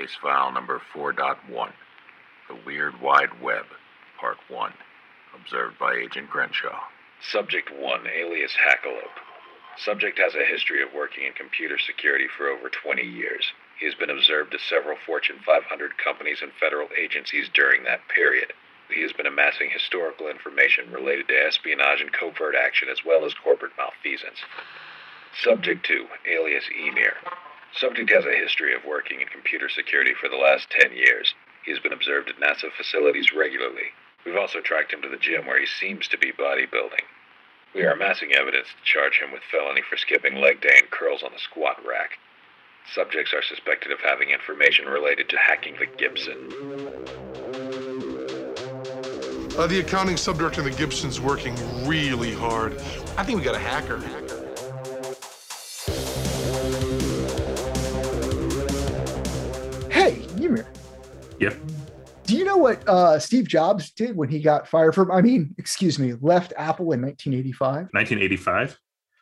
Case file number 4.1 The Weird Wide Web, Part 1. Observed by Agent Crenshaw. Subject 1, alias Hackalope. Subject has a history of working in computer security for over 20 years. He has been observed at several Fortune 500 companies and federal agencies during that period. He has been amassing historical information related to espionage and covert action as well as corporate malfeasance. Subject 2, alias Emir. Subject has a history of working in computer security for the last 10 years. He has been observed at NASA facilities regularly. We've also tracked him to the gym where he seems to be bodybuilding. We are amassing evidence to charge him with felony for skipping leg day and curls on the squat rack. Subjects are suspected of having information related to hacking the Gibson. Uh, the accounting subdirector of the Gibson's working really hard. I think we got a hacker. Yep. do you know what uh, Steve Jobs did when he got fired from, I mean, excuse me, left Apple in 1985? 1985.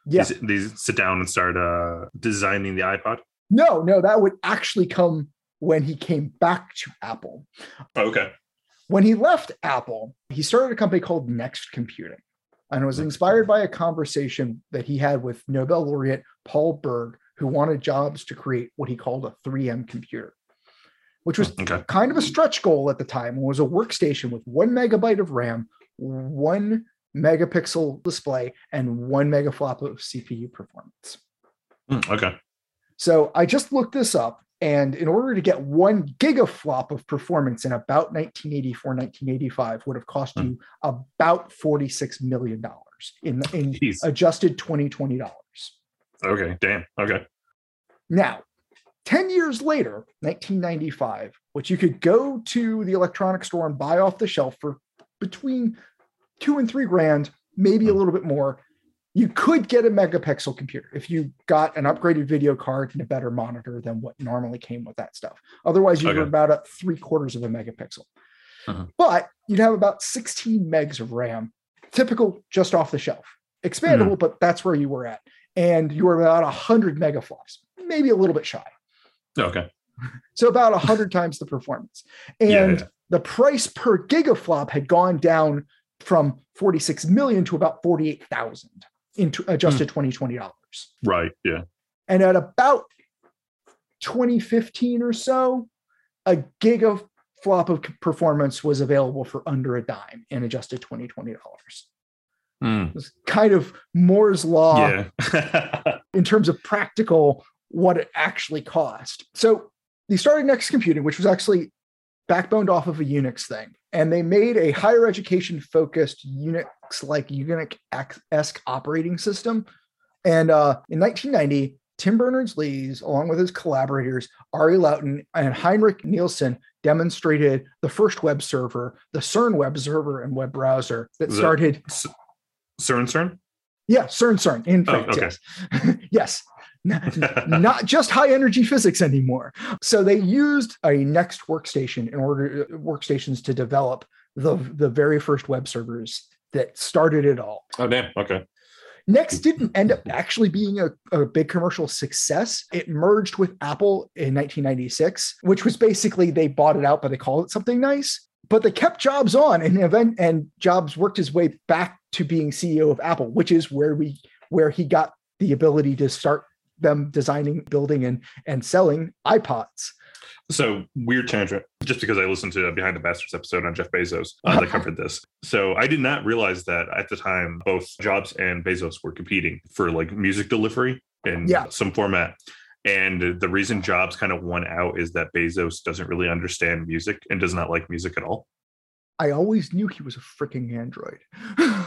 Yeah. These, these sit down and start uh, designing the iPod. No, no, that would actually come when he came back to Apple. okay. When he left Apple, he started a company called Next Computing. And was inspired by a conversation that he had with Nobel laureate Paul Berg, who wanted Jobs to create what he called a 3M computer, which was Okay. kind of a stretch goal at the time. It was a workstation with one megabyte of RAM, one megapixel display, and one megaflop of CPU performance. Mm, okay. So I just looked this up, and in order to get one gigaflop of performance in about 1984, 1985 would have cost Hmm. you about $46 million in, in Jeez. adjusted 2020 dollars. Okay. Damn. Okay. Now, 10 years later, 1995, which you could go to the electronic store and buy off the shelf for between two and three grand, maybe a Hmm. little bit more. You could get a megapixel computer if you got an upgraded video card and a better monitor than what normally came with that stuff. Otherwise, you were Okay. about at three quarters of a megapixel. Mhm. But you'd have about 16 megs of RAM, typical just off the shelf. Expandable, but that's where you were at. And you were about 100 megaflops, maybe a little bit shy. Okay. So about 100 times the performance. And Yeah, yeah. the price per gigaflop had gone down from 46 million to about 48,000 into adjusted 2020 dollars. Right. Yeah. And at about 2015 or so, a gigaflop of performance was available for under a dime in adjusted 2020 dollars. Mm, It was kind of Moore's law yeah. in terms of practical what it actually cost. So they started Next Computing, which was actually backboned off of a Unix thing. And they made a higher education focused Unix like Unix esque operating system. And uh, in 1990, Tim Berners Lee's, along with his collaborators, Ari Lauten and Heinrich Nielsen, demonstrated the first web server, the CERN web server and web browser that started CERN CERN? Yeah, CERN, CERN in Oh, okay. Yes. yes. Not just high energy physics anymore. So they used a Next workstation in order workstations to develop the, the very first web servers that started it all. Oh, damn. Okay. Next didn't end up actually being a, a big commercial success. It merged with Apple in 1996, which was basically they bought it out, but they called it something nice. But they kept Jobs on and event and Jobs worked his way back to being CEO of Apple, which is where we where he got the ability to start them designing, building, and and selling iPods. So weird tangent, just because I listened to a Behind the Bastards episode on Jeff Bezos uh, that covered this. So I did not realize that at the time both Jobs and Bezos were competing for like music delivery in Yeah. some format. And the reason Jobs kind of won out is that Bezos doesn't really understand music and does not like music at all. I always knew he was a freaking android.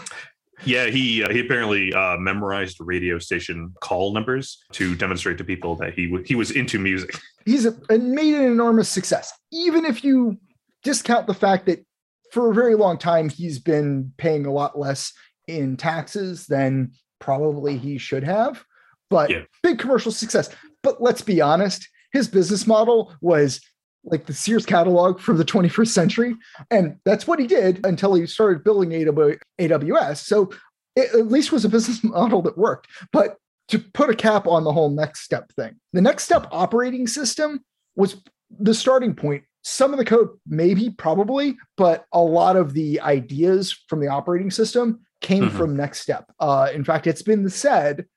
Yeah, he uh, he apparently uh, memorized radio station call numbers to demonstrate to people that he w- he was into music. he's a, and made an enormous success. Even if you discount the fact that for a very long time he's been paying a lot less in taxes than probably he should have, but Yeah. big commercial success. But let's be honest, his business model was like the Sears catalog from the 21st century. And that's what he did until he started building AWS. So it at least was a business model that worked. But to put a cap on the whole next step thing, the next step operating system was the starting point. Some of the code, maybe, probably, but a lot of the ideas from the operating system came Mhm. from Next Step. Uh, in fact, it's been said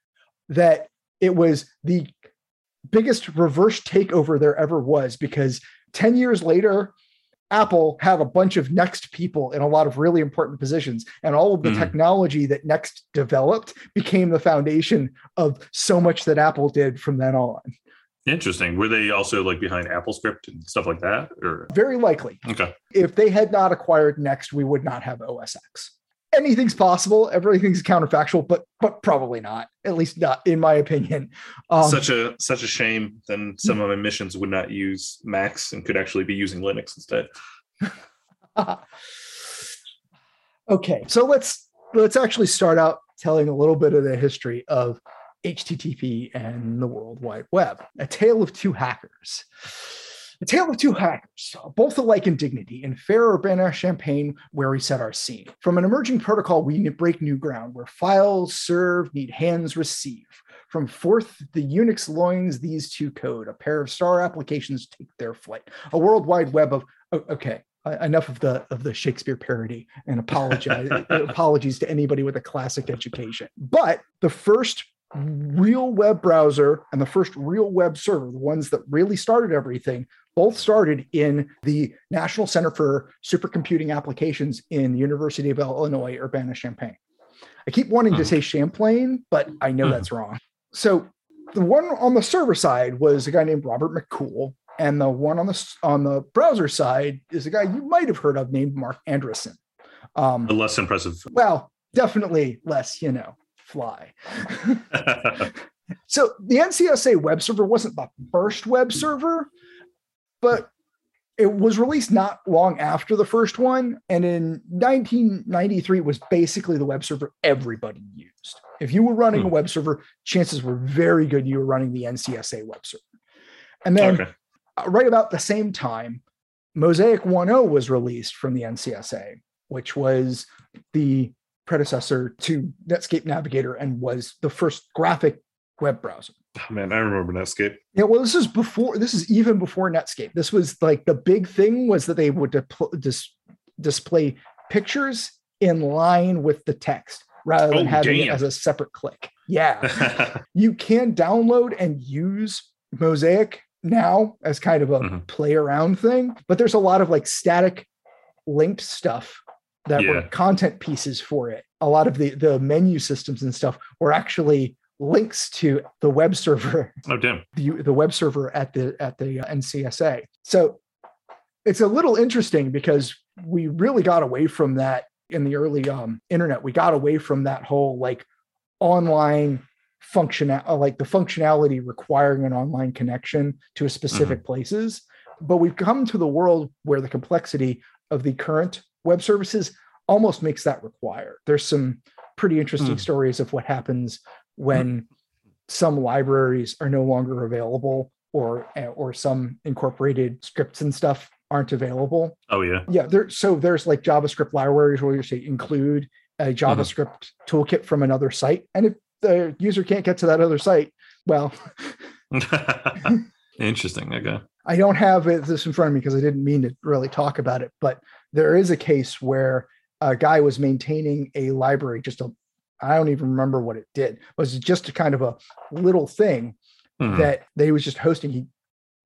that it was the biggest reverse takeover there ever was because 10 years later, Apple had a bunch of Next people in a lot of really important positions, and all of the Mhm. technology that Next developed became the foundation of so much that Apple did from then on. Interesting. Were they also like behind AppleScript and stuff like that? Or Very likely, okay. if they had not acquired Next, we would not have OS X. Anything's possible. Everything's counterfactual, but but probably not. At least not in my opinion. Um, such a such a shame. Then some of my missions would not use Macs and could actually be using Linux instead. okay, so let's let's actually start out telling a little bit of the history of HTTP and the World Wide Web. A tale of two hackers. A tale of two hackers, both alike in dignity, in fair Urbana-Champaign, where we set our scene. From an emerging protocol, we break new ground, where files serve need hands receive. From forth the Unix loins, these two code. A pair of star applications take their flight. A worldwide web of okay. Enough of the of the Shakespeare parody and apologize apologies to anybody with a classic education. But the first real web browser and the first real web server, the ones that really started everything, both started in the National Center for Supercomputing Applications in the University of Illinois, Urbana-Champaign. I keep wanting to Mhm. say Champlain, but I know Mhm. that's wrong. So the one on the server side was a guy named Robert McCool, and the one on the on the browser side is a guy you might have heard of named Marc Andreessen. Um, A less impressive. well, definitely less, you know, fly. So the NCSA web server wasn't the first web server, but it was released not long after the first one. And in 1993 it was basically the web server everybody used. If you were running a Hmm. web server, chances were very good you were running the NCSA web server. And then okay. uh, right about the same time, Mosaic 1.0 was released from the NCSA, which was the predecessor to Netscape Navigator and was the first graphic web browser. Oh, man, I remember Netscape. Yeah, well, this is before. This is even before Netscape. This was like the big thing was that they would dipl- dis- display pictures in line with the text rather than Oh, having it as a separate click. Yeah, you can download and use Mosaic now as kind of a Mhm. play around thing, but there's a lot of like static linked stuff that were content pieces for it. A lot of the the menu systems and stuff were actually links to the web server oh, damn. the, the web server at the at the uh, NCSA. So it's a little interesting because we really got away from that in the early um, internet. We got away from that whole like online function, uh, like the functionality requiring an online connection to a specific places. But we've come to the world where the complexity of the current web services almost makes that required. There's some pretty interesting Mm. stories of what happens when some libraries are no longer available or eh, or some incorporated scripts and stuff aren't available Oh, yeah. yeah there so there's like javascript libraries where you say include a javascript toolkit from another site and if the user can't get to that other site well Interesting. Okay. i don't have this in front of me because i didn't mean to really talk about it but there is a case where a guy was maintaining a library just a i don't even remember what it did it was just a kind of a little thing Mhm. that they was just hosting he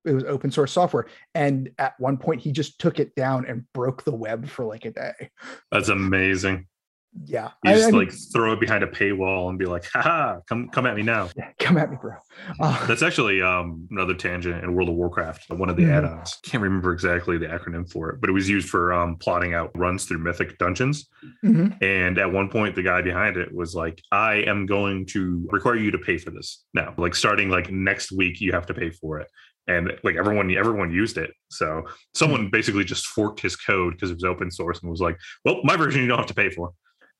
it was open source software and at one point he just took it down and broke the web for like a day That's amazing. Yeah You just I mean, like throw it behind a paywall and be like, haha, come come at me now. yeah, come at me bro Uh, That's actually um, another tangent in World of Warcraft, one of the Mhm. add-ons. Can't remember exactly the acronym for it, but it was used for um, plotting out runs through mythic dungeons. mhm. And at one point, the guy behind it was like, "I am going to require you to pay for this now. Like starting like next week, you have to pay for it." And like everyone, everyone used it. So someone basically just forked his code because it was open source and was like, "Well, my version you don't have to pay for."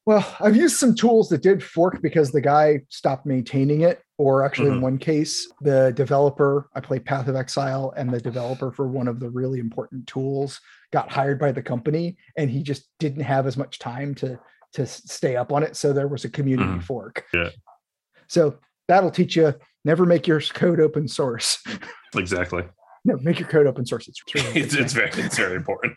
Well i've used some tools that did fork because the guy stopped maintaining it or actually in Mhm. one case the developer i played path of exile and the developer for one of the really important tools got hired by the company and he just didn't have as much time to to stay up on it so there was a community Mhm. fork Yeah. so that'll teach you never make your code open source Exactly. No, make your code open source. It's really it's, it's very it's very important.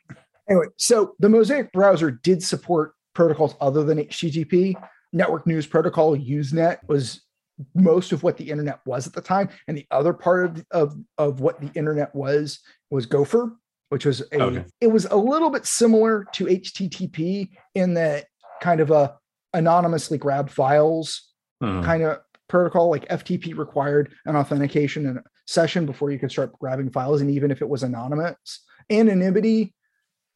Anyway, so the Mosaic browser did support protocols other than HTTP. Network News Protocol, Usenet, was most of what the internet was at the time. And the other part of, of, of what the internet was was Gopher, which was a Okay. it was a little bit similar to HTTP in that kind of a anonymously grabbed files Hmm. kind of protocol like ftp required an authentication and a session before you could start grabbing files and even if it was anonymous anonymity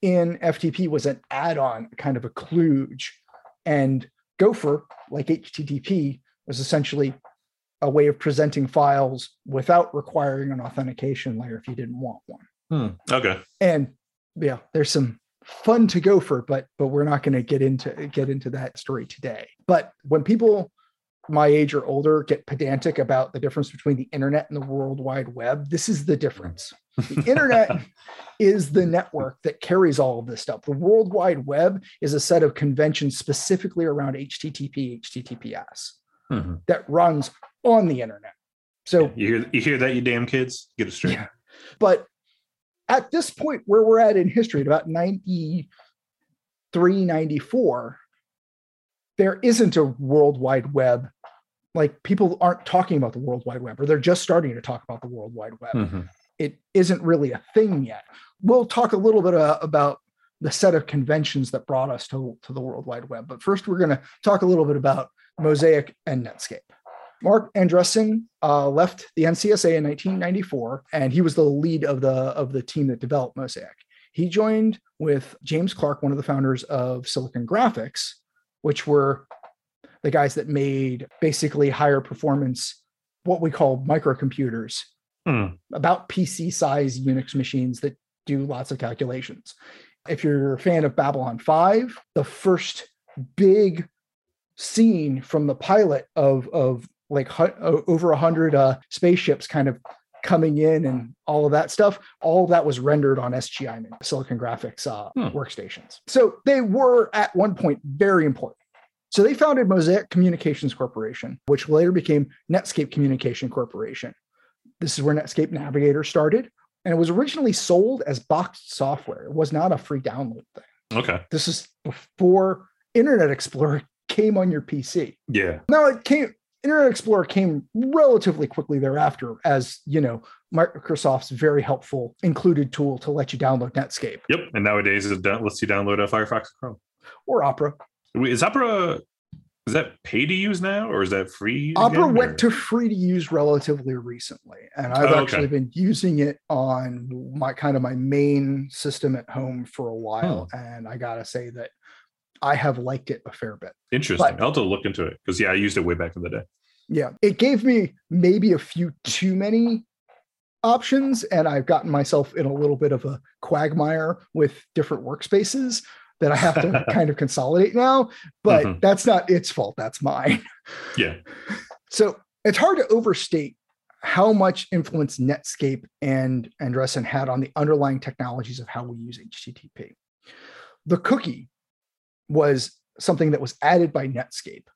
in ftp was an add-on kind of a kludge and gopher like http was essentially a way of presenting files without requiring an authentication layer if you didn't want one Hmm. Okay. and yeah there's some fun to go for but but we're not going to get into get into that story today but when people my age or older get pedantic about the difference between the internet and the world wide web this is the difference the internet is the network that carries all of this stuff the world wide web is a set of conventions specifically around http https Mhm. that runs on the internet so You hear you hear that, you damn kids? Get it straight. Yeah. But at this point where we're at in history, at about 93, 94, there isn't a World Wide Web. Like people aren't talking about the World Wide Web, or they're just starting to talk about the World Wide Web. Mhm. It isn't really a thing yet. We'll talk a little bit uh, about the set of conventions that brought us to, to the World Wide Web. But first, we're going to talk a little bit about Mosaic and Netscape. Marc Andreessen uh, left the NCSA in 1994, and he was the lead of the of the team that developed Mosaic. He joined with James Clark, one of the founders of Silicon Graphics, which were the guys that made basically higher performance, what we call microcomputers, Hmm. about PC size Unix machines that do lots of calculations. If you're a fan of Babylon 5, the first big scene from the pilot of of like hu- over a hundred uh, spaceships kind of coming in and all of that stuff, all of that was rendered on SGI, Silicon Graphics uh, Hmm. workstations. So they were at one point very important. So they founded Mosaic Communications Corporation, which later became Netscape Communication Corporation. This is where Netscape Navigator started, and it was originally sold as boxed software. It was not a free download thing. Okay. This is before Internet Explorer came on your PC. Yeah. Now it came Internet Explorer came relatively quickly thereafter as, you know, Microsoft's very helpful included tool to let you download Netscape Yep. And nowadays it lets you download a Firefox Chrome. or Opera. Is Opera is that pay to use now or is that free? Opera again, went or- to free to use relatively recently, and I've Oh, okay. actually been using it on my kind of my main system at home for a while, Hmm. and I gotta say that I have liked it a fair bit. Interesting. but- I'll have to look into it because yeah, I used it way back in the day. Yeah, it gave me maybe a few too many options, and I've gotten myself in a little bit of a quagmire with different workspaces that I have to kind of consolidate now. But Mhm. that's not its fault; that's mine. Yeah. So it's hard to overstate how much influence Netscape and Andreessen had on the underlying technologies of how we use HTTP. The cookie was something that was added by Netscape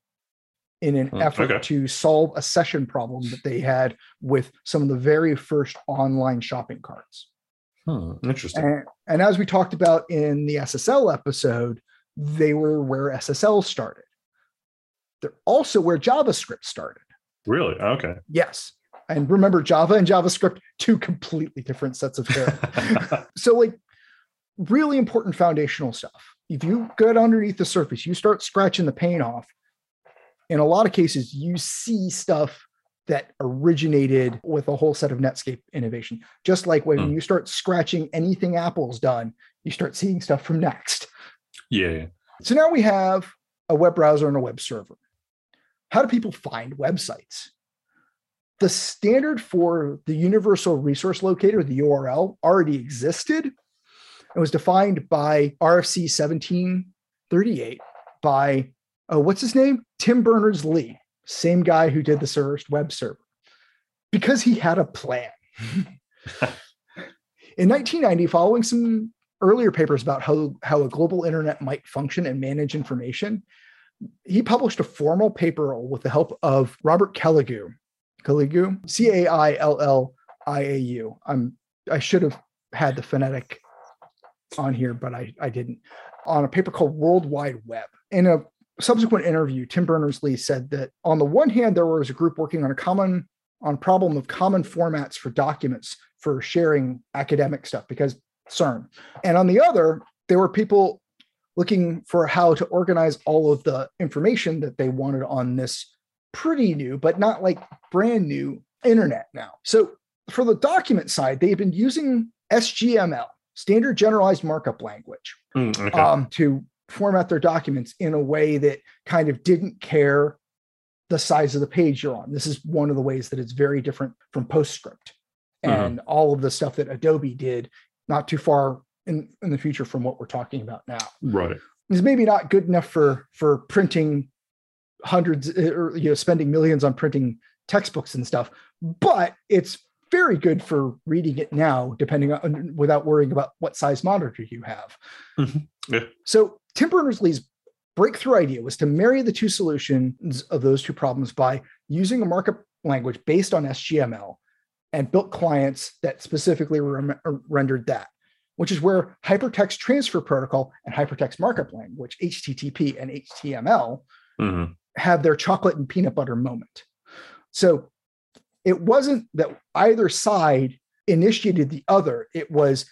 in an Hmm, effort okay. to solve a session problem that they had with some of the very first online shopping carts. Hmm, Interesting. And, and as we talked about in the SSL episode, they were where SSL started. They're also where JavaScript started. really? Okay. Yes. And remember, Java and JavaScript, two completely different sets of code. so, like, really important foundational stuff. If you get underneath the surface, you start scratching the paint off. In a lot of cases, you see stuff that originated with a whole set of Netscape innovation. Just like when Hmm. you start scratching anything Apple's done, you start seeing stuff from Next. yeah. yeah. So now we have a web browser and a web server. How do people find websites? The standard for the universal resource locator, the URL, already existed. It was defined by RFC 1738 by, oh, what's his name? Tim Berners Lee, same guy who did the first web server, because he had a plan. In 1990, following some earlier papers about how, how a global internet might function and manage information, he published a formal paper with the help of Robert Cailliau. Cailliau, C A I L L I A U. I'm I should have had the phonetic on here, but I, I didn't. On a paper called World Wide Web. In a subsequent interview, Tim Berners-Lee said that on the one hand, there was a group working on a common on problem of common formats for documents for sharing academic stuff because CERN. And on the other, there were people looking for how to organize all of the information that they wanted on this pretty new, but not like brand new internet now. So for the document side, they've been using SGML, standard generalized markup language, Mm, okay. um, to format their documents in a way that kind of didn't care the size of the page you're on. This is one of the ways that it's very different from PostScript Mhm. and all of the stuff that Adobe did not too far in, in the future from what we're talking about now. right. It's maybe not good enough for for printing hundreds uh, or you know spending millions on printing textbooks and stuff, but it's very good for reading it now, depending on without worrying about what size monitor you have. Mhm. Yeah. So Tim Berners-Lee's breakthrough idea was to marry the two solutions of those two problems by using a markup language based on SGML and built clients that specifically rem- rendered that, which is where Hypertext Transfer Protocol and Hypertext Markup Language, HTTP and HTML, Mhm. have their chocolate and peanut butter moment. So it wasn't that either side initiated the other, it was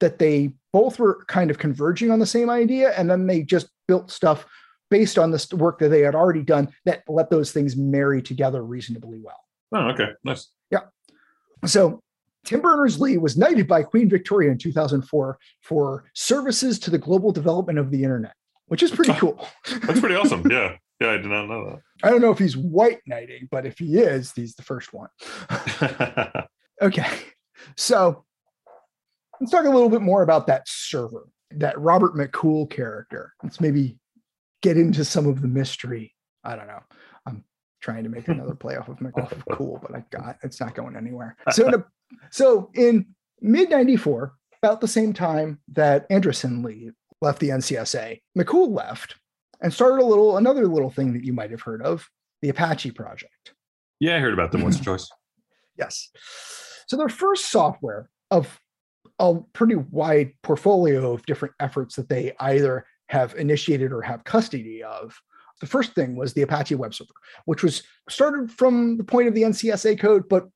that they both were kind of converging on the same idea and then they just built stuff based on this work that they had already done that let those things marry together reasonably well. Oh, okay. Nice. Yeah. So Tim Berners-Lee was knighted by Queen Victoria in 2004 for services to the global development of the internet, which is pretty cool. That's pretty awesome. Yeah. Yeah, I did not know that. I don't know if he's white knighting, but if he is, he's the first one. Okay. So let's talk a little bit more about that server, that Robert McCool character. Let's maybe get into some of the mystery. I don't know. I'm trying to make another play off of oh. McCool, but I got it's not going anywhere. So in, a, so in mid 94, about the same time that Anderson Lee left the NCSA, McCool left and started a little another little thing that you might have heard of, the Apache project. yeah, I heard about them once or twice. Yes. So their first software of a pretty wide portfolio of different efforts that they either have initiated or have custody of. The first thing was the Apache web server, which was started from the point of the NCSA code, but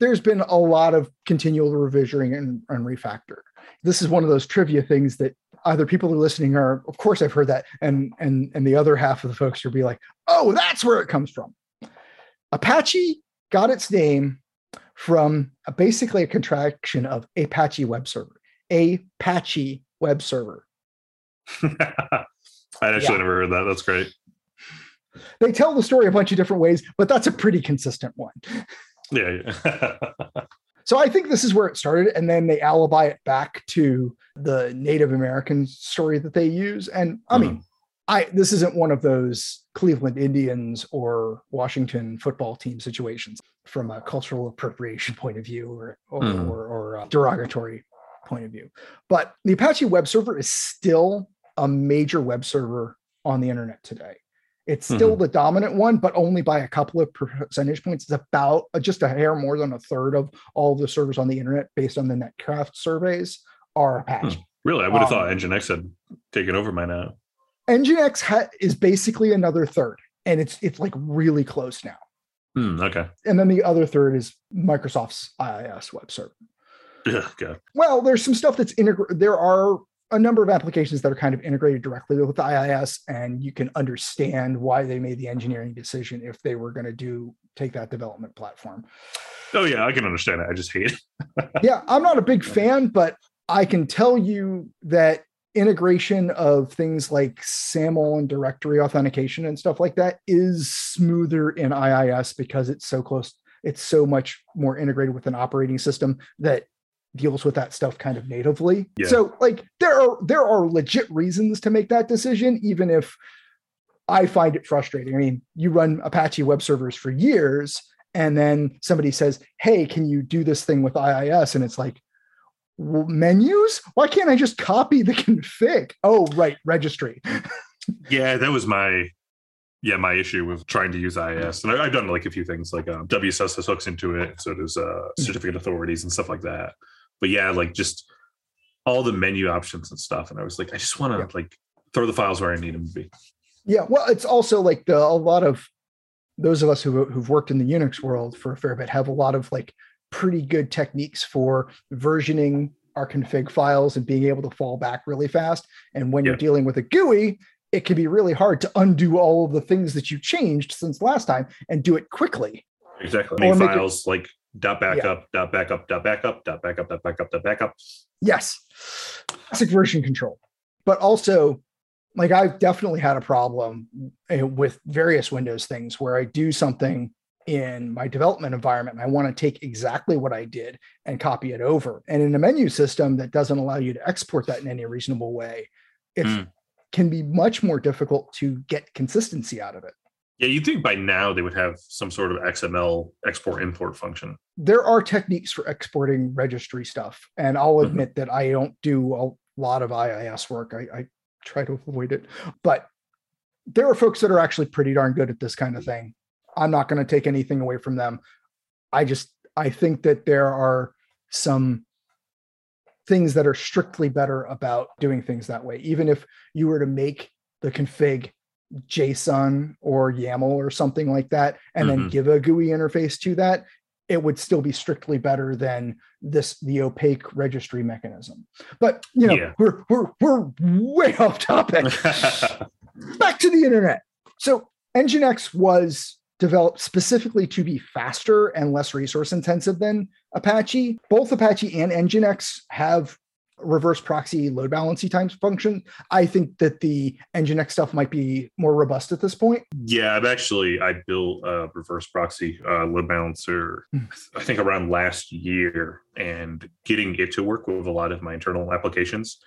there's been a lot of continual revisioning and, and refactor. This is one of those trivia things that either people who are listening are, of course, I've heard that, and and and the other half of the folks will be like, oh, that's where it comes from. Apache got its name from a, basically a contraction of Apache web server, Apache web server. I actually Yeah. never heard that. That's great. They tell the story a bunch of different ways, but that's a pretty consistent one. Yeah. yeah. So I think this is where it started, and then they alibi it back to the Native American story that they use. And I mean, mm-hmm. I this isn't one of those Cleveland Indians or Washington football team situations from a cultural appropriation point of view or or, Mhm. or, or a derogatory point of view. But the Apache web server is still a major web server on the internet today. It's still the dominant one, but only by a couple of percentage points. It's about uh, just a hair more than a third of all the servers on the internet, based on the Netcraft surveys, are Apache. really? I would have Um, thought Nginx had taken over by now. Nginx ha- is basically another third, and it's it's like really close now. Hmm, okay. And then the other third is Microsoft's IIS web server. Yeah, God. Well, there's some stuff that's integrated. There are a number of applications that are kind of integrated directly with the IIS, and you can understand why they made the engineering decision if they were going to do take that development platform. Oh yeah, I can understand it. I just hate it. yeah, I'm not a big fan, but I can tell you that integration of things like SAML and directory authentication and stuff like that is smoother in IIS because it's so close. It's so much more integrated with an operating system that deals with that stuff kind of natively. Yeah. So like there are there are legit reasons to make that decision, even if I find it frustrating. I mean, you run Apache web servers for years, and then somebody says, "Hey, can you do this thing with IIS?" And it's like, menus? Why can't I just copy the config? Oh, right, registry. Yeah, that was my yeah, my issue with trying to use IIS, and I, have done like a few things, like um, WSS hooks into it, so does uh, mm. certificate authorities and stuff like that. But yeah, like just all the menu options and stuff, and I was like, I just want to yeah. like throw the files where I need them to be. Yeah, well, it's also like the a lot of those of us who who've worked in the Unix world for a fair bit have a lot of like pretty good techniques for versioning our config files and being able to fall back really fast. And when yeah. you're dealing with a GUI, it can be really hard to undo all of the things that you changed since last time and do it quickly. Exactly. Make files it, like dot backup, yeah. dot backup, dot backup, dot backup, dot backup, dot backup. Yes. Classic version control. But also, like I've definitely had a problem eh, with various Windows things where I do something in my development environment and I want to take exactly what I did and copy it over. And in a menu system that doesn't allow you to export that in any reasonable way, it mm can be much more difficult to get consistency out of it. Yeah, you'd think by now they would have some sort of XML export import function. There are techniques for exporting registry stuff, and I'll mm-hmm. admit mm-hmm. that I don't do a lot of IIS work. I, I try to avoid it, but there are folks that are actually pretty darn good at this kind of thing. I'm not going to take anything away from them. I just I think that there are some things that are strictly better about doing things that way. Even if you were to make the config JSON or YAML or something like that, and mm-hmm. then give a GUI interface to that, it would still be strictly better than this the opaque registry mechanism. But you know, yeah. we're we're we're way off topic. Back to the internet. So Nginx was developed specifically to be faster and less resource intensive than Apache. Both Apache and Nginx have reverse proxy load balancing times function. I think that the Nginx stuff might be more robust at this point. Yeah, I've actually I built a reverse proxy uh, load balancer. I think around last year, and getting it to work with a lot of my internal applications.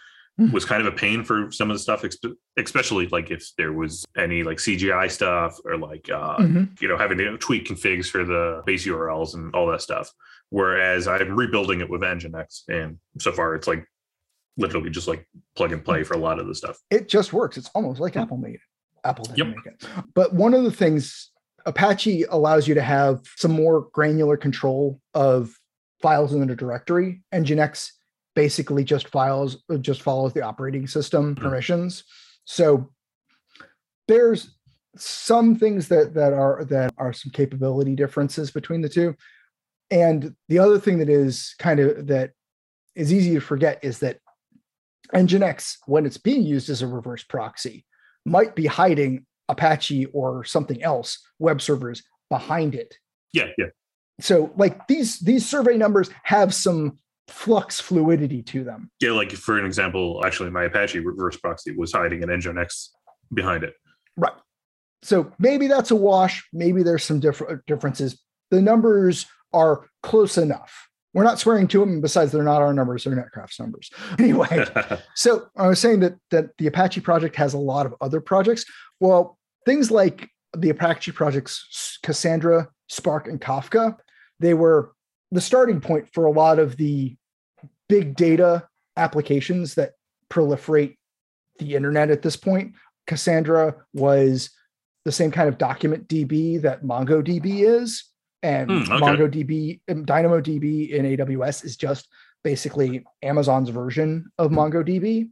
Was kind of a pain for some of the stuff, especially like if there was any like CGI stuff or like uh, mm-hmm. you know having to tweak configs for the base URLs and all that stuff. Whereas I'm rebuilding it with Nginx, and so far it's like literally just like plug and play for a lot of the stuff. It just works. It's almost like Apple made it. Apple didn't yep. make it. But one of the things Apache allows you to have some more granular control of files in the directory. Nginx basically just files uh, just follows the operating system mm-hmm. permissions. So there's some things that that are that are some capability differences between the two. And the other thing that is kind of that is easy to forget is that Nginx, when it's being used as a reverse proxy, might be hiding Apache or something else, web servers behind it. Yeah, yeah. So like these these survey numbers have some flux fluidity to them. Yeah, like for an example, actually, my Apache reverse proxy was hiding an Nginx behind it. Right. So maybe that's a wash. Maybe there's some different differences. The numbers are close enough. We're not swearing to them. Besides, they're not our numbers; they're Netcraft's numbers. Anyway, so I was saying that that the Apache project has a lot of other projects. Well, things like the Apache projects, Cassandra, Spark, and Kafka, they were the starting point for a lot of the big data applications that proliferate the internet at this point. Cassandra was the same kind of document DB that MongoDB is. And mm, okay. MongoDB, um, DynamoDB in AWS is just basically Amazon's version of MongoDB.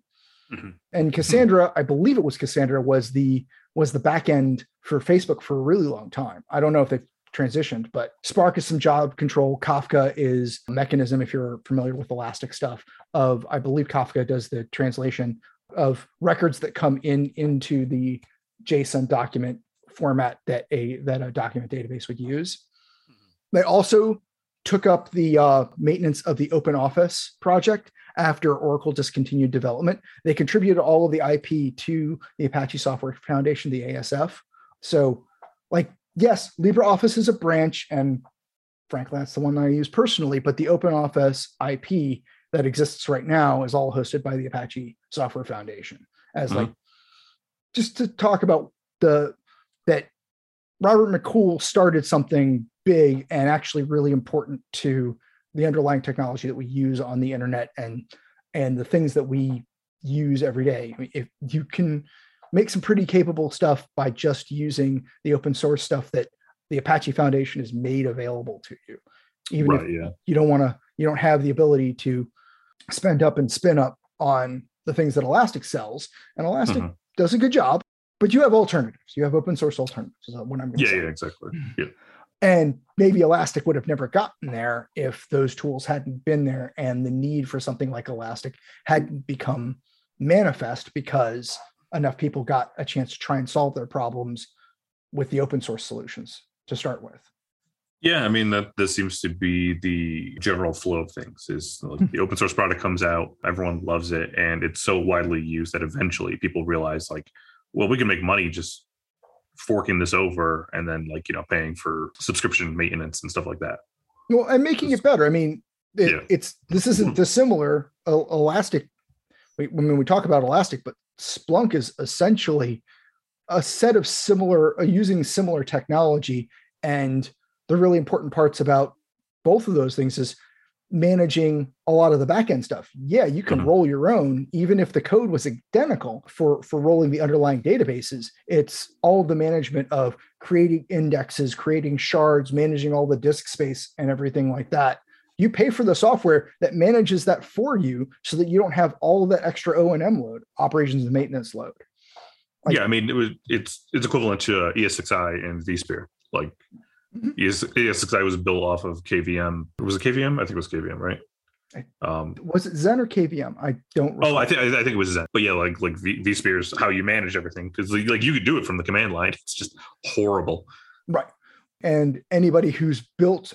Mm-hmm. And Cassandra, I believe it was Cassandra, was the was the backend for Facebook for a really long time. I don't know if they've transitioned. But Spark is some job control. Kafka is a mechanism, if you're familiar with Elastic stuff, of I believe Kafka does the translation of records that come in into the JSON document format that a that a document database would use. Mm-hmm. They also took up the uh, maintenance of the Open Office project after Oracle discontinued development. They contributed all of the IP to the Apache Software Foundation, the ASF. So, like yes, LibreOffice is a branch, and frankly, that's the one I use personally. But the Open Office IP that exists right now is all hosted by the Apache Software Foundation. As mm-hmm. like, just to talk about the that Robert McCool started something big and actually really important to the underlying technology that we use on the internet and and the things that we use every day. I mean, if you can make some pretty capable stuff by just using the open source stuff that the Apache Foundation has made available to you. Even right, if yeah. you don't want to, you don't have the ability to spend up and spin up on the things that Elastic sells. And Elastic Mhm. does a good job, but you have alternatives. You have open source alternatives. Is what I'm going to Yeah, say. yeah, exactly. Yeah. And maybe Elastic would have never gotten there if those tools hadn't been there and the need for something like Elastic hadn't become manifest because enough people got a chance to try and solve their problems with the open source solutions to start with. Yeah, I mean that this seems to be the general flow of things. Is like hmm. the open source product comes out, everyone loves it, and it's so widely used that eventually people realize like, well, we can make money just forking this over and then like you know paying for subscription maintenance and stuff like that. Well, and making it better. I mean, it, Yeah. it's this isn't hmm. dissimilar. El- Elastic, mean, we talk about Elastic, but Splunk is essentially a set of similar, uh, using similar technology. And the really important parts about both of those things is managing a lot of the backend stuff. Yeah, you can Mhm. roll your own, even if the code was identical for for rolling the underlying databases. It's all the management of creating indexes, creating shards, managing all the disk space and everything like that. You pay for the software that manages that for you so that you don't have all of that extra O&M load, operations and maintenance load. Like- yeah, I mean it was it's it's equivalent to uh, ESXi and vSphere. Like Mhm. ES, ESXi was built off of KVM. Was it KVM? I think it was KVM, right? Um, Was it Xen or KVM? I don't Oh, I think I think it was Xen. But yeah, like like v, vSphere is how you manage everything because like, like you could do it from the command line. It's just horrible. Right. And anybody who's built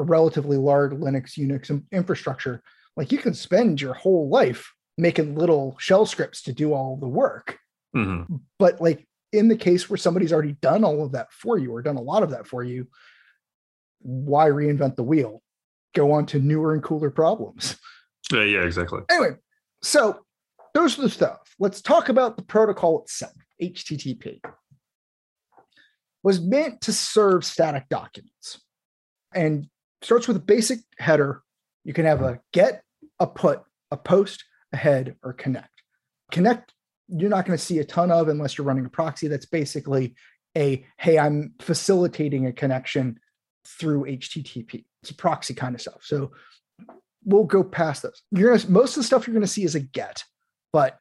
a relatively large Linux, Unix infrastructure, like you can spend your whole life making little shell scripts to do all the work. Mhm. But like in the case where somebody's already done all of that for you or done a lot of that for you, why reinvent the wheel? Go on to newer and cooler problems. Yeah, yeah, exactly. Anyway, so those are the stuff. Let's talk about the protocol itself. HTTP was meant to serve static documents and starts with a basic header. You can have a get, a put, a post, a head, or connect. Connect, you're not going to see a ton of unless you're running a proxy. That's basically a hey, I'm facilitating a connection through HTTP. It's a proxy kind of stuff. So we'll go past this. You're gonna most of the stuff you're gonna see is a get, but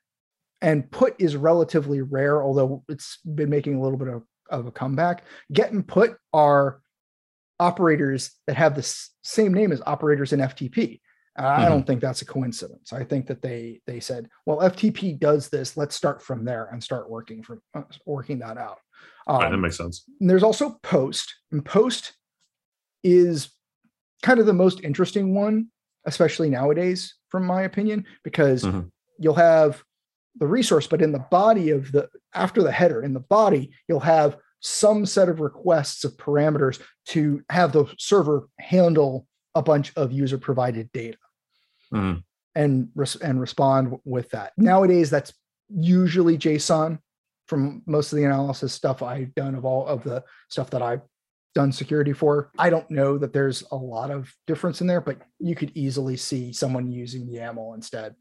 and put is relatively rare, although it's been making a little bit of, of a comeback. Get and put are operators that have the same name as operators in FTP. Uh, I don't think that's a coincidence. I think that they they said, well, FTP does this. Let's start from there and start working from uh, working that out. Right, that Um, makes sense. and there's also post and post is kind of the most interesting one especially nowadays from my opinion because Mhm. you'll have the resource but in the body of the after the header in the body you'll have some set of requests of parameters to have the server handle a bunch of user provided data Mhm. and res- and respond with that. Nowadays, that's usually JSON from most of the analysis stuff I've done of all of the stuff that I've done security for. I don't know that there's a lot of difference in there, but you could easily see someone using YAML instead.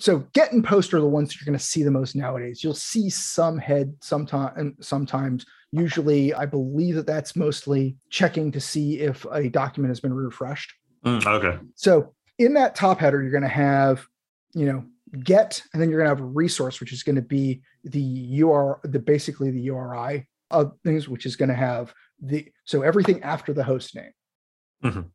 So get and post are the ones that you're going to see the most nowadays. You'll see some head sometime and sometimes. Usually, I believe that that's mostly checking to see if a document has been refreshed. Mm, okay. So in that top header, you're going to have, you know, get, and then you're going to have a resource, which is going to be the UR, the basically the URI of things, which is going to have the so everything after the host name Mhm.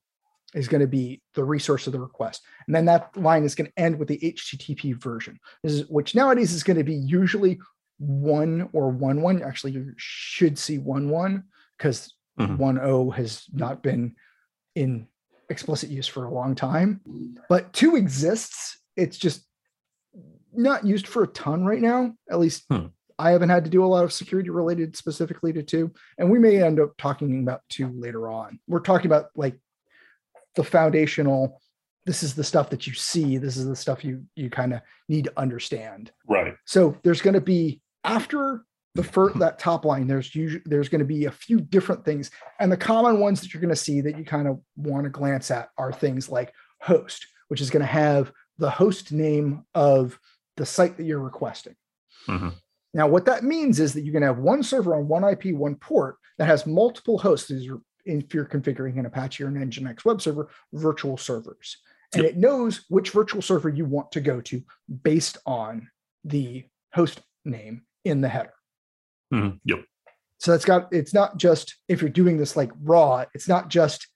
Is going to be the resource of the request, and then that line is going to end with the HTTP version, this is, which nowadays is going to be usually one or one one. Actually, you should see one one because Mhm. one O has not been in explicit use for a long time. But two exists. It's just not used for a ton right now. At least Hmm. I haven't had to do a lot of security related specifically to two. And we may end up talking about two later on. We're talking about like the foundational. This is the stuff that you see. This is the stuff you you kind of need to understand. Right. So there's going to be after the first that top line. There's usually there's going to be a few different things, and the common ones that you're going to see that you kind of want to glance at are things like host, which is going to have the host name of the site that you're requesting. Mhm. Now, what that means is that you can have one server on one IP, one port that has multiple hosts. These are, if you're configuring an Apache or an Nginx web server, virtual servers. And Yep. it knows which virtual server you want to go to based on the host name in the header. Mhm. Yep. So it's got it's not just if you're doing this like raw, it's not just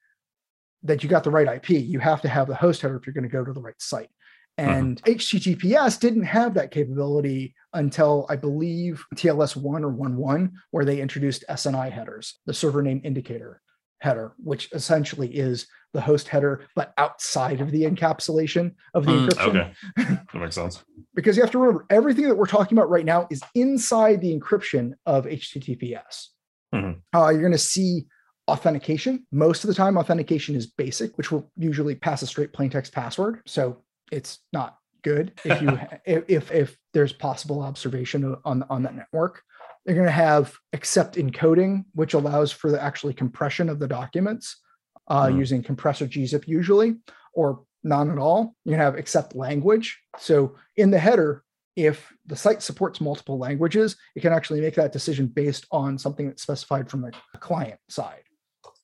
that you got the right IP. You have to have the host header if you're going to go to the right site. And HTTPS didn't have that capability until I believe TLS 1 or 1.1, where they introduced SNI headers, the server name indicator header, which essentially is the host header, but outside of the encapsulation of the Mm, encryption okay. That makes sense. because you have to remember everything that we're talking about right now is inside the encryption of HTTPS. Mhm. Uh, you're going to see authentication. Most of the time, authentication is basic, which will usually pass a straight plain text password. So it's not good if you if if, if there's possible observation on on that network. They're going to have accept encoding, which allows for the actually compression of the documents uh, Mhm. using compressor gzip usually, or none at all. You can have accept language. So in the header, if the site supports multiple languages, it can actually make that decision based on something that's specified from the client side.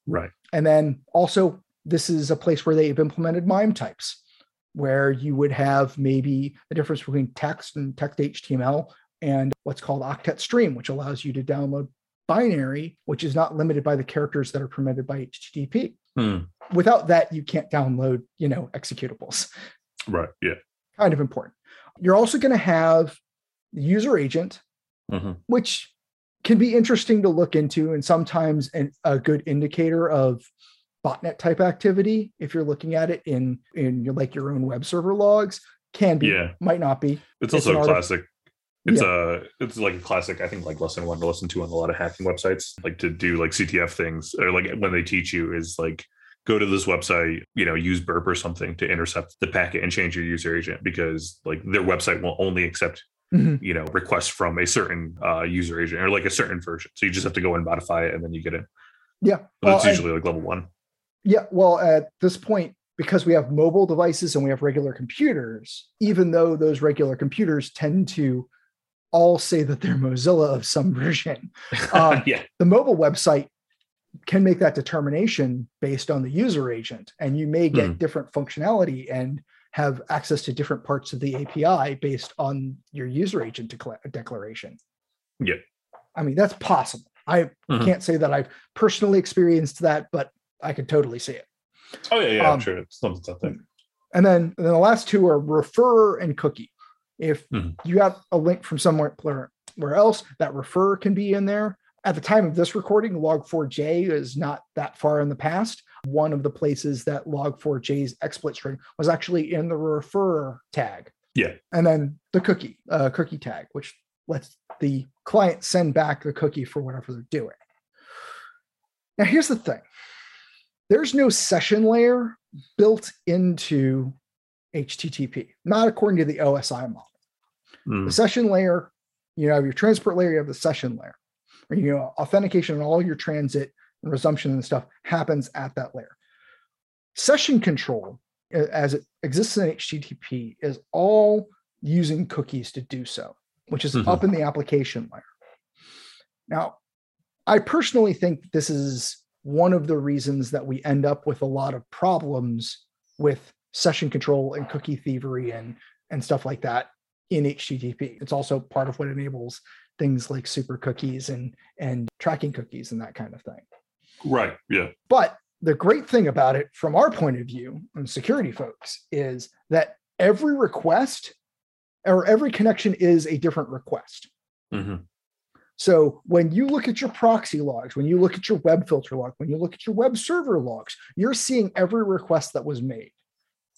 Right. And then also, this is a place where they've implemented MIME types, where you would have maybe the difference between text and text HTML and what's called octet stream, which allows you to download binary, which is not limited by the characters that are permitted by HTTP. Hmm. Without that, you can't download, you know, executables Right. Yeah. kind of important. You're also going to have the user agent, Mhm. which can be interesting to look into and sometimes an, a good indicator of botnet type activity if you're looking at it in in your like your own web server logs can be Yeah. might not be It's It's also a classic. It's a it's like a classic. I think like lesson one to listen to on a lot of hacking websites, like to do like CTF things or like when they teach you is like go to this website, you know, use burp or something to intercept the packet and change your user agent because like their website will only accept Mhm. you know requests from a certain uh, user agent or like a certain version. So you just have to go and modify it and then you get it. yeah But well, it's and- usually like level one. Yeah, well, at this point, because we have mobile devices and we have regular computers, even though those regular computers tend to all say that they're Mozilla of some version, Um, yeah. the mobile website can make that determination based on the user agent, and you may get Hmm. different functionality and have access to different parts of the API based on your user agent decla- declaration. Yeah. I mean, that's possible. I Mhm. can't say that I've personally experienced that, but I could totally see it. Oh yeah, yeah. Um, I'm sure it's there. And then, and then the last two are refer and cookie. If Mhm. you got a link from somewhere where where else, that refer can be in there. At the time of this recording, log4j is not that far in the past. One of the places that log4j's exploit string was actually in the refer tag. Yeah. And then the cookie, uh, cookie tag, which lets the client send back the cookie for whatever they're doing. Now, here's the thing there's no session layer built into HTTP, not according to the OSI model. Mm. The session layer, you have your transport layer, you have the session layer. Or, you know, authentication and all your transit and resumption and stuff happens at that layer. Session control, as it exists in HTTP, is all using cookies to do so, which is Mhm. up in the application layer. Now, I personally think this is one of the reasons that we end up with a lot of problems with session control and cookie thievery and and stuff like that in HTTP. It's also part of what enables things like super cookies and and tracking cookies and that kind of thing. Right. Yeah. But the great thing about it from our point of view and security folks is that every request or every connection is a different request. hmm So when you look at your proxy logs, when you look at your web filter log, when you look at your web server logs, you're seeing every request that was made.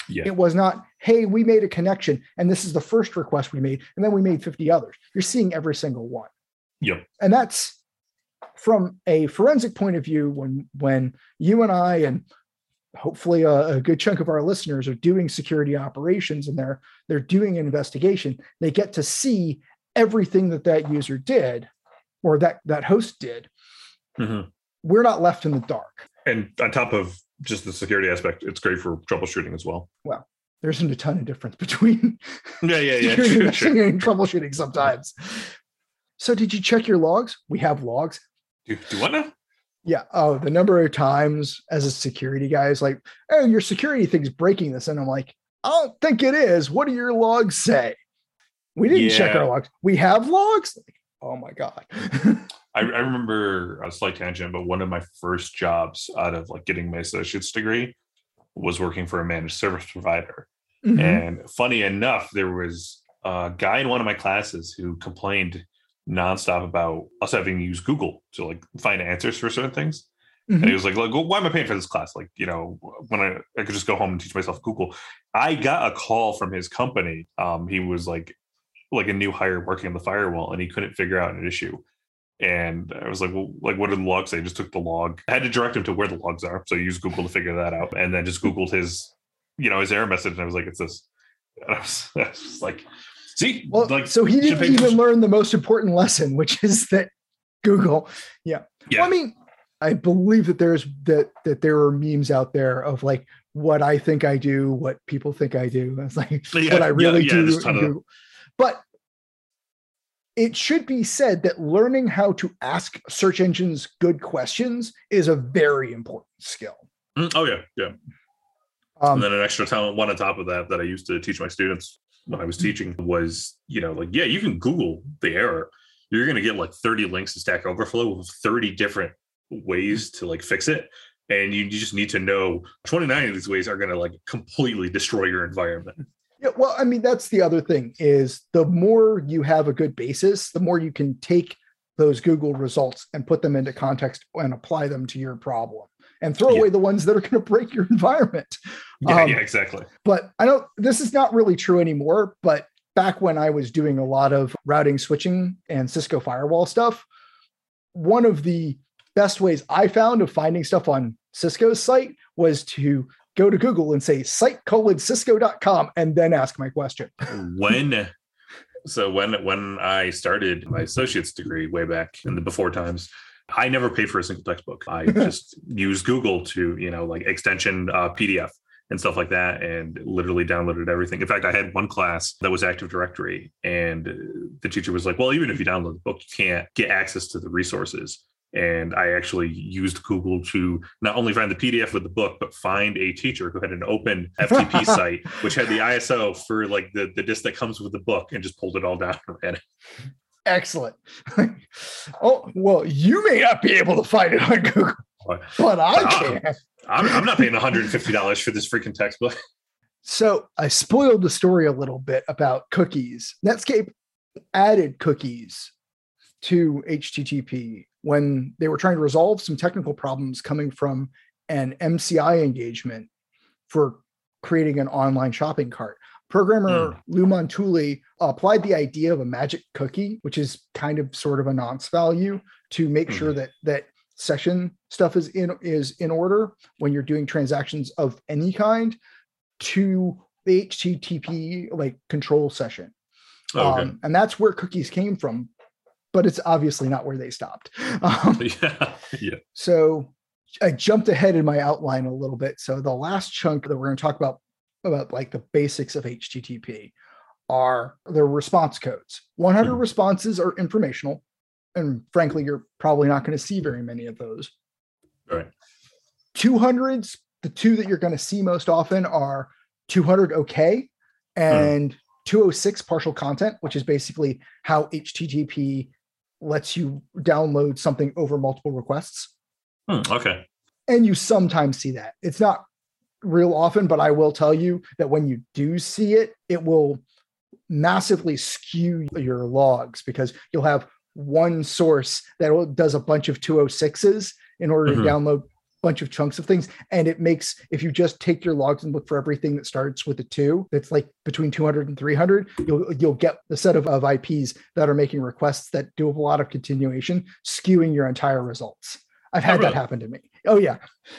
Yeah. It was not, hey, we made a connection and this is the first request we made, and then we made 50 others. You're seeing every single one. Yep. And that's from a forensic point of view, when when you and I and hopefully a, a good chunk of our listeners are doing security operations and they're they're doing an investigation, they get to see everything that that user did or that that host did. hmm We're not left in the dark. And on top of just the security aspect, it's great for troubleshooting as well. Well, there isn't a ton of difference between Yeah, yeah, yeah. security Sure, sure. and troubleshooting sometimes. So did you check your logs? We have logs. Do, do what now? Yeah. Oh, the number of times as a security guy is like, oh, your security thing's breaking this. And I'm like, I don't think it is. What do your logs say? We didn't check our logs. We have logs. Like, oh my God. I, I remember a slight tangent, but one of my first jobs out of like getting my associate's degree was working for a managed service provider. Mhm. And funny enough, there was a guy in one of my classes who complained nonstop about us having to use Google to like find answers for certain things. And he was like, like, why am I paying for this class? Like, you know, when I, I could just go home and teach myself Google. I got a call from his company. Um, he was like, like a new hire working on the firewall, and he couldn't figure out an issue. And I was like, well, like, what did the log say? I just took the log. I had to direct him to where the logs are. So I used Google to figure that out, and then just Googled his, you know, his error message, and I was like, it's this. And I was, I was just like, see, Well, like, so he didn't even attention. learn the most important lesson, which is that Google. Yeah. Yeah. Well, I mean, I believe that there's that that there are memes out there of like what I think I do, what people think I do. It's like Yeah, what I really yeah, do. there's a ton in of. Google. But it should be said that learning how to ask search engines good questions is a very important skill. Mm, oh yeah, yeah. Um, and then an extra talent one on top of that that I used to teach my students when I was teaching was, you know, like, yeah, you can Google the error. You're going to get like 30 links to Stack Overflow with 30 different ways to like fix it. And you, you just need to know 29 of these ways are going to like completely destroy your environment. Yeah, well, I mean, that's the other thing is the more you have a good basis, the more you can take those Google results and put them into context and apply them to your problem and throw Yeah. away the ones that are going to break your environment. Yeah, Um, yeah, exactly. But I don't, this is not really true anymore. But back when I was doing a lot of routing, switching, and Cisco firewall stuff, one of the best ways I found of finding stuff on Cisco's site was to go to Google and say site colon cisco.com and then ask my question. when so when when I started my associate's degree way back in the before times, I never paid for a single textbook. I just used Google to you know like extension uh, PDF and stuff like that, and literally downloaded everything. In fact, I had one class that was Active Directory, and the teacher was like, "Well, even if you download the book, you can't get access to the resources." And I actually used Google to not only find the PDF with the book, but find a teacher who had an open FTP site, which had the ISO for like the, the disc that comes with the book and just pulled it all down and ran it. Excellent. oh, well, you may not be able to find it on Google, But but I can. I'm, I'm not paying $150 for this freaking textbook. So I spoiled the story a little bit about cookies. Netscape added cookies to HTTP when they were trying to resolve some technical problems coming from an MCI engagement for creating an online shopping cart. Programmer hmm. Lou Montulli uh, applied the idea of a magic cookie, which is kind of sort of a nonce value, to make sure hmm. that that session stuff is in is in order when you're doing transactions of any kind to the HTTP like control session. Oh, okay. Um, and that's where cookies came from, but it's obviously not where they stopped. Um, yeah. Yeah. so I jumped ahead in my outline a little bit. So the last chunk that we're going to talk about about like the basics of HTTP are the response codes. 100 Mhm. responses are informational, and frankly, you're probably not going to see very many of those. Right. 200s, the two that you're going to see most often are 200 OK and 206 partial content, which is basically how HTTP lets you download something over multiple requests. Hmm, okay. And you sometimes see that. It's not real often, but I will tell you that when you do see it, it will massively skew your logs because you'll have one source that does a bunch of 206s in order Mhm. to download bunch of chunks of things and it makes if you just take your logs and look for everything that starts with a 2 that's like between 200 and 300 you'll you'll get the set of, of IPs that are making requests that do a lot of continuation skewing your entire results I've had that really? happen to me oh yeah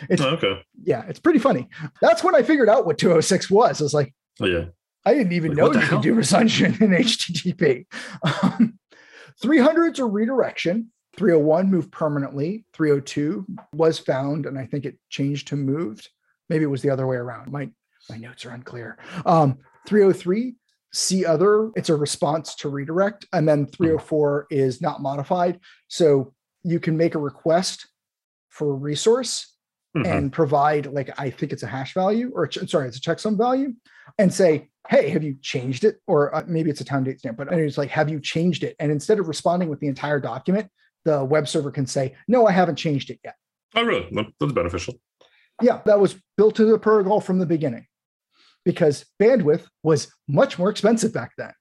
it's Oh, okay. yeah it's pretty funny that's when I figured out what 206 was I was like Oh, yeah. I didn't even Like, know you hell? could do resumption in HTTP. Um, 300s are redirection. 301 moved permanently. 302 was found, and I think it changed to moved. Maybe it was the other way around. My my notes are unclear. Um, 303 see other, it's a response to redirect. And then 304 is not modified. So you can make a request for a resource Mhm. and provide like I think it's a hash value or sorry, it's a checksum value, and say, "Hey, have you changed it?" Or uh, maybe it's a time date stamp, but it's like, "Have you changed it?" And instead of responding with the entire document, the web server can say, "No, I haven't changed it yet." Oh, really? That's beneficial. Yeah, that was built into the protocol from the beginning because bandwidth was much more expensive back then.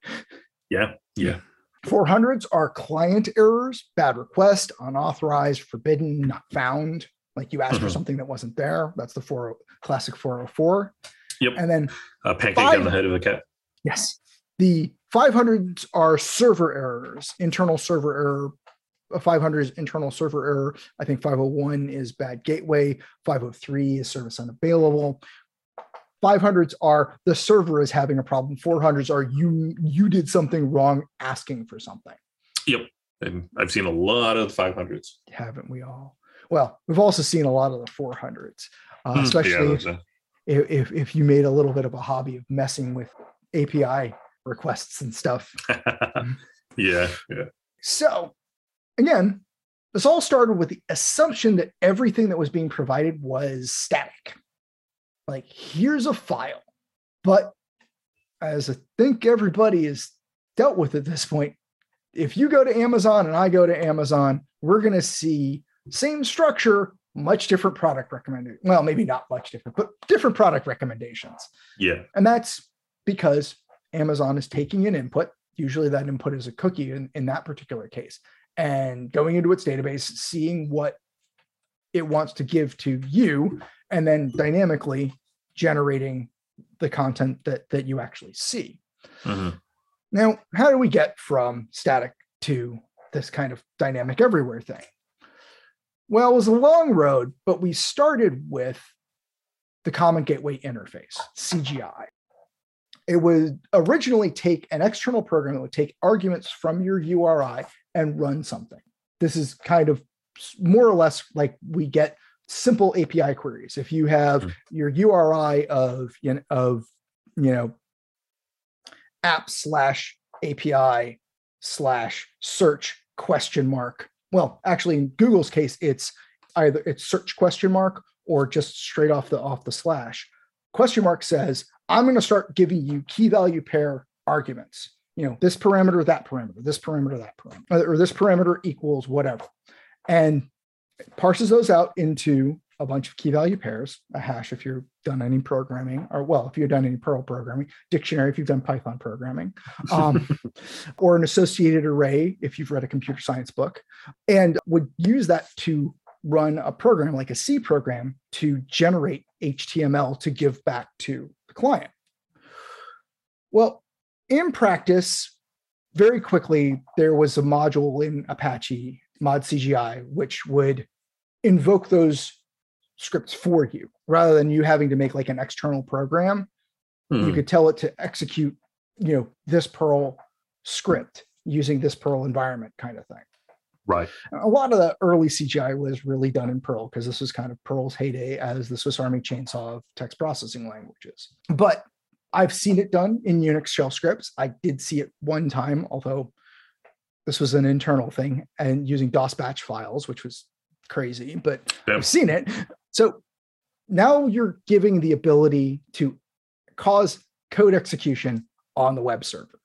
Yeah. Yeah. 400s are client errors, bad request, unauthorized, forbidden, not found. Like you asked for Mhm. something that wasn't there. That's the 40 classic 404. Yep. And then, Uh, pancake Five- on the head of a cat. yes, the 500s are server errors, internal server error. A 500 is internal server error. I think 501 is bad gateway. 503 is service unavailable. 500s are the server is having a problem. 400s are you you did something wrong asking for something. Yep. And I've seen a lot of the 500s. haven't we all? Well, we've also seen a lot of the 400s, uh, Hmm, especially yeah, if, uh, if if you made a little bit of a hobby of messing with API requests and stuff. yeah. Yeah. So, again, this all started with the assumption that everything that was being provided was static. Like, here's a file. But as I think everybody is dealt with at this point, if you go to Amazon and I go to Amazon, we're going to see same structure, much different product recommendation. Well, maybe not much different, but different product recommendations. Yeah. And that's because Amazon is taking an input. Usually that input is a cookie in, in that particular case, and going into its database, seeing what it wants to give to you, and then dynamically generating the content that, that you actually see. Mhm. Now, how do we get from static to this kind of dynamic everywhere thing? Well, it was a long road, but we started with the Common Gateway Interface, CGI. It would originally take an external program that would take arguments from your URI and run something. This is kind of more or less like we get simple API queries. If you have Hmm. your URI of you know, of you know app slash API slash search question mark. Well, actually, in Google's case, it's either it's search question mark or just straight off the off the slash. Question mark says, I'm going to start giving you key value pair arguments. You know, this parameter, that parameter, this parameter, that parameter, or this parameter equals whatever. And parses those out into a bunch of key value pairs, a hash if you've done any programming, or well, if you've done any Perl programming, dictionary if you've done Python programming, um, or an associated array if you've read a computer science book, and would use that to run a program like a C program to generate HTML to give back to the client. Well, in practice, very quickly, there was a module in Apache, mod CGI, which would invoke those scripts for you rather than you having to make like an external program. You Hmm. could tell it to execute, you know, this Perl script using this Perl environment kind of thing. Right. A lot of the early CGI was really done in Perl because this was kind of Perl's heyday as the Swiss Army chainsaw of text processing languages. But I've seen it done in Unix shell scripts. I did see it one time, although this was an internal thing and using DOS batch files, which was crazy, but Yep. I've seen it. So now you're giving the ability to cause code execution on the web server.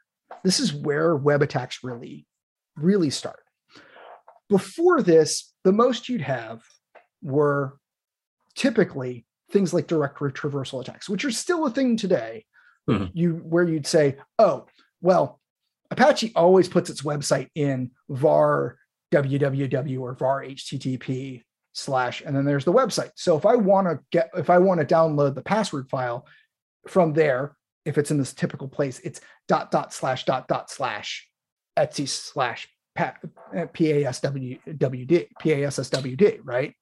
This is where web attacks really, really start. Before this, the most you'd have were typically things like directory traversal attacks, which are still a thing today. Mhm. You where you'd say, "Oh, well, Apache always puts its website in var www or var http slash, and then there's the website. So if I want to get, if I want to download the password file from there, if it's in this typical place, it's dot dot slash dot dot slash etc slash pa- uh, PASSWD, right?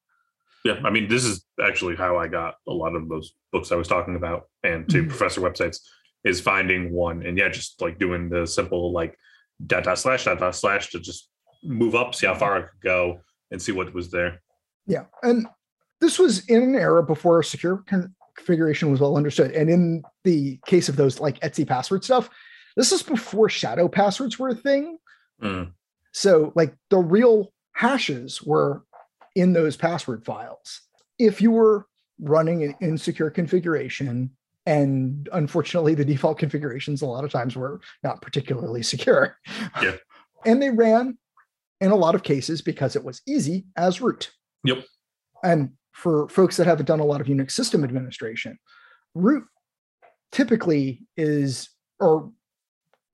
Yeah. I mean, this is actually how I got a lot of those books I was talking about and to Mhm. professor websites is finding one and yeah, just like doing the simple like dot dot slash dot dot slash to just move up, see how far I could go and see what was there. Yeah. And this was in an era before secure configuration was well understood. And in the case of those like etc password stuff, This is before shadow passwords were a thing. Mm. So, like the real hashes were in those password files. If you were running an insecure configuration, and unfortunately, the default configurations a lot of times were not particularly secure. Yeah. and they ran in a lot of cases because it was easy as root. Yep. And for folks that haven't done a lot of Unix system administration, root typically is or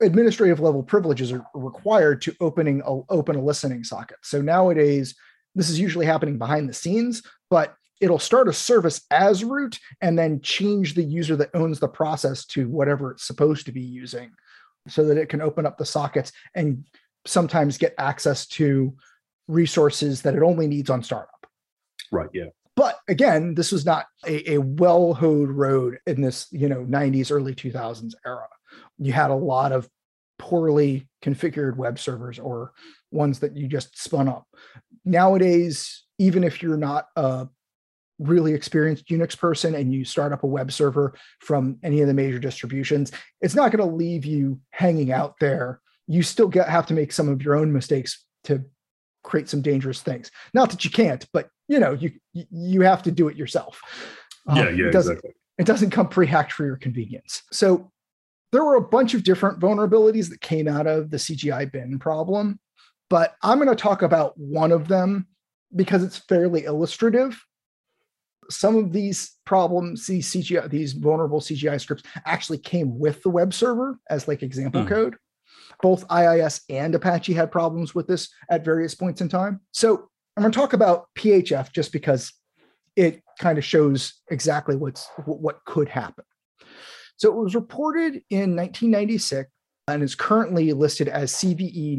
administrative level privileges are required to opening a, open a listening socket. So nowadays, this is usually happening behind the scenes, but it'll start a service as root and then change the user that owns the process to whatever it's supposed to be using so that it can open up the sockets and sometimes get access to resources that it only needs on startup. Right. Yeah. But again, this was not a, a well-hoed road in this, you know, 90s, early 2000s era. You had a lot of poorly configured web servers or ones that you just spun up. Nowadays, even if you're not a really experienced Unix person and you start up a web server from any of the major distributions, it's not going to leave you hanging out there. You still get have to make some of your own mistakes to create some dangerous things. Not that you can't, but you know, you you have to do it yourself. Yeah, Um, yeah, it doesn't, exactly. it doesn't come pre-hacked for your convenience. So there were a bunch of different vulnerabilities that came out of the CGI bin problem, but I'm going to talk about one of them because it's fairly illustrative. Some of these problems, these CGI, these vulnerable CGI scripts actually came with the web server as like example Hmm. code. Both IIS and Apache had problems with this at various points in time. So I'm going to talk about PHF just because it kind of shows exactly what's what could happen. So it was reported in 1996 and is currently listed as CVE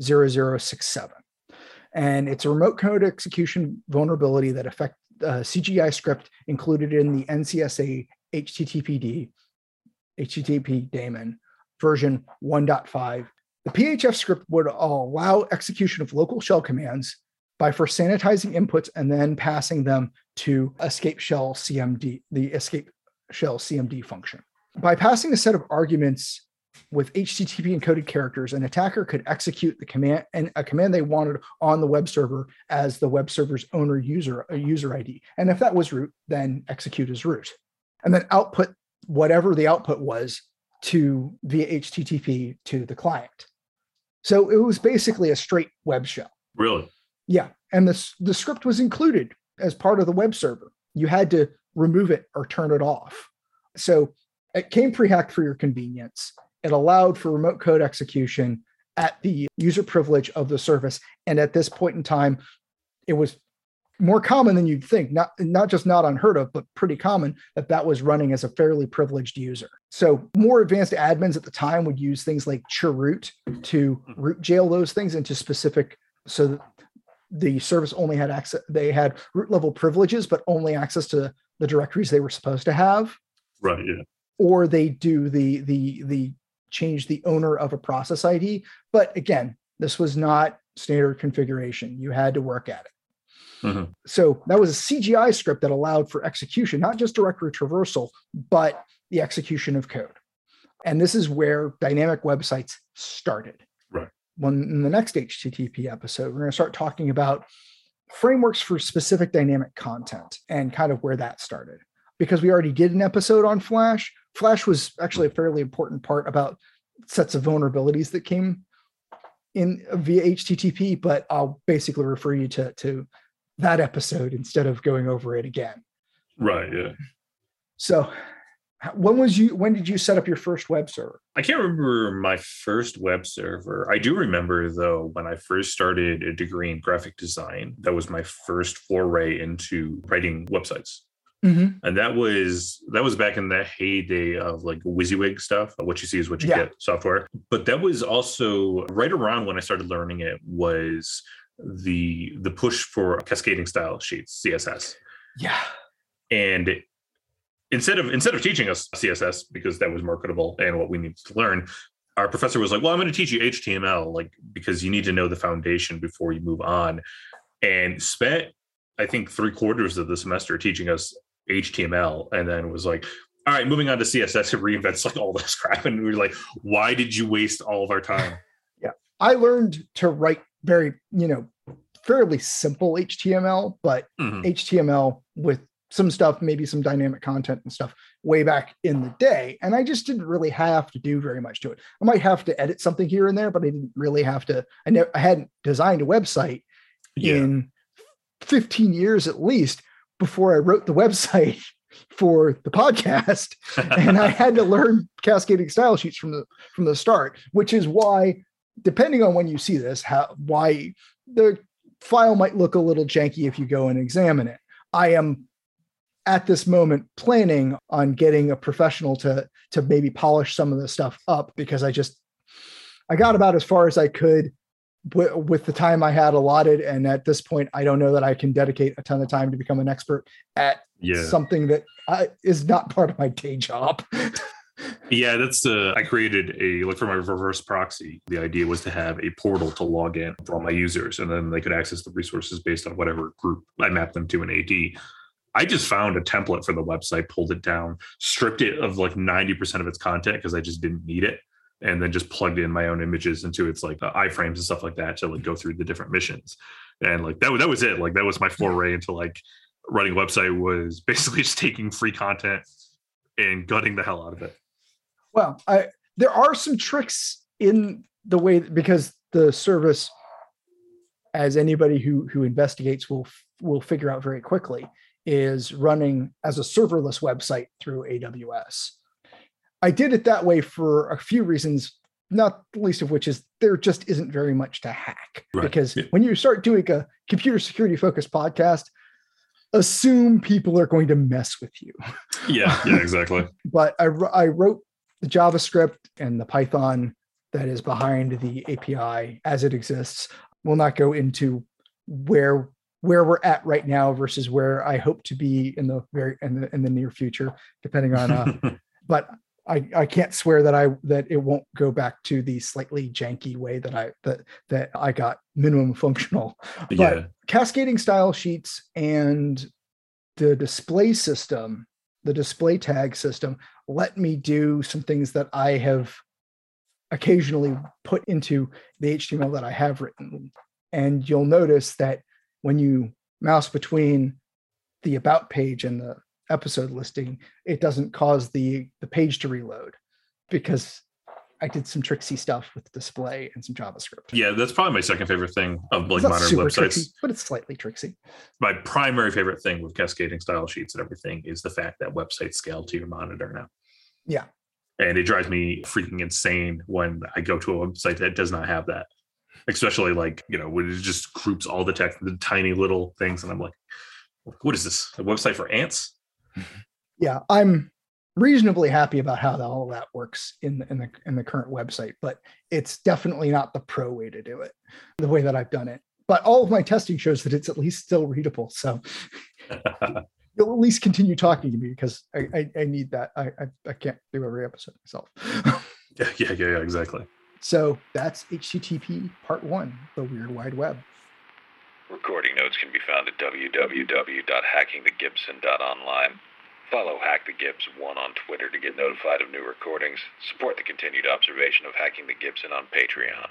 1999-0067. And it's a remote code execution vulnerability that affect uh, CGI script included in the NCSA HTTPD, HTTP daemon version 1.5. The PHF script would allow execution of local shell commands by first sanitizing inputs and then passing them to escape shell CMD, the escape shell CMD function. By passing a set of arguments with HTTP encoded characters, an attacker could execute the command and a command they wanted on the web server as the web server's owner user a user ID. And if that was root, then execute as root. And then output whatever the output was to via HTTP to the client. So it was basically a straight web shell. Really? Yeah, and the the script was included as part of the web server. You had to remove it or turn it off. So it came pre-hacked for your convenience. It allowed for remote code execution at the user privilege of the service, and at this point in time, it was more common than you'd think. Not not just not unheard of, but pretty common that that was running as a fairly privileged user. So more advanced admins at the time would use things like chroot to root jail those things into specific so that the service only had access they had root level privileges but only access to the directories they were supposed to have Right. Yeah. Or they do the the the change the owner of a process id but again this was not standard configuration. You had to work at it. Mhm. so that was a cgi script that allowed for execution not just directory traversal but the execution of code. And this is where dynamic websites started. Right. when in the next http episode we're going to start talking about frameworks for specific dynamic content and kind of where that started. Because we already did an episode on flash flash was actually a fairly important part about sets of vulnerabilities that came in via http but i'll basically refer you to to that episode instead of going over it again Right. Yeah. so when was you when did you set up your first web server I can't remember my first web server. I do remember though when I first started a degree in graphic design, that was my first foray into writing websites. Mm-hmm. And that was that was back in the heyday of like WYSIWYG stuff. What you see is what you Yeah. get software. But that was also right around when I started learning it was the the push for cascading style sheets, CSS. yeah And instead of instead of teaching us css because that was marketable and what we needed to learn our professor was like well i'm going to teach you html like because you need to know the foundation before you move on and spent i think three quarters of the semester teaching us html and then was like All right, moving on to CSS, it reinvents like all this crap, and we are like, why did you waste all of our time? Yeah. I learned to write very, you know, fairly simple HTML, but Mhm. HTML with some stuff, maybe some dynamic content and stuff way back in the day. And I just didn't really have to do very much to it. I might have to edit something here and there, but I didn't really have to. I, never, I hadn't designed a website Yeah, in 15 years at least before I wrote the website for the podcast and I had to learn cascading style sheets from the from the start, which is why, depending on when you see this, how why the file might look a little janky if you go and examine it. I am at this moment planning on getting a professional to to maybe polish some of the stuff up because I just I got about as far as I could wi- with the time I had allotted, and at this point, I don't know that I can dedicate a ton of time to become an expert at yeah, something that I, is not part of my day job. yeah. That's uh, I created a like for my reverse proxy. The idea was to have a portal to log in for all my users, and then they could access the resources based on whatever group I mapped them to in AD. I just found a template for the website, pulled it down, stripped it of like 90% of its content because I just didn't need it. And then just plugged in my own images into its like uh, iframes and stuff like that to like go through the different missions. And like that, was- that was it. Like that was my foray into like running a website was basically just taking free content and gutting the hell out of it. Well, I there are some tricks in the way because the service, as anybody who who investigates will will figure out very quickly, is running as a serverless website through AWS. I did it that way for a few reasons, not the least of which is there just isn't very much to hack. Right. Because Yeah. when you start doing a computer security focused podcast, assume people are going to mess with you Yeah, yeah, exactly. but I, I wrote the JavaScript and the Python that is behind the API as it exists. We'll not go into where where we're at right now versus where I hope to be in the very in the in the near future, depending on. Uh, but I I can't swear that I that it won't go back to the slightly janky way that I that that I got minimum functional. But yeah. cascading style sheets and the display system, the display tag system, let me do some things that I have occasionally put into the HTML that I have written. And you'll notice that when you mouse between the about page and the episode listing, it doesn't cause the the page to reload because I did some tricksy stuff with display and some JavaScript. Yeah, that's probably my second favorite thing of like modern websites. tricksy, but it's slightly tricksy. my primary favorite thing with cascading style sheets and everything is the fact that websites scale to your monitor now. Yeah. And it drives me freaking insane when I go to a website that does not have that. Especially like, you know, when it just groups all the text, the tiny little things. And I'm like, what is this? A website for ants? Mm-hmm. yeah i'm reasonably happy about how the- all that works in the, in the in the current website but it's definitely not the pro way to do it the way that i've done it. But all of my testing shows that it's at least still readable so you'll at least continue talking to me because i i, I need that. I, I i can't do every episode myself. Yeah, yeah, yeah, yeah, exactly. so that's http part one the weird wide web. Recording. notes can be found at www.hackingthegibson.online. Follow Hack the Gibbs 1 on Twitter to get notified of new recordings. Support the continued observation of Hacking the Gibson on Patreon.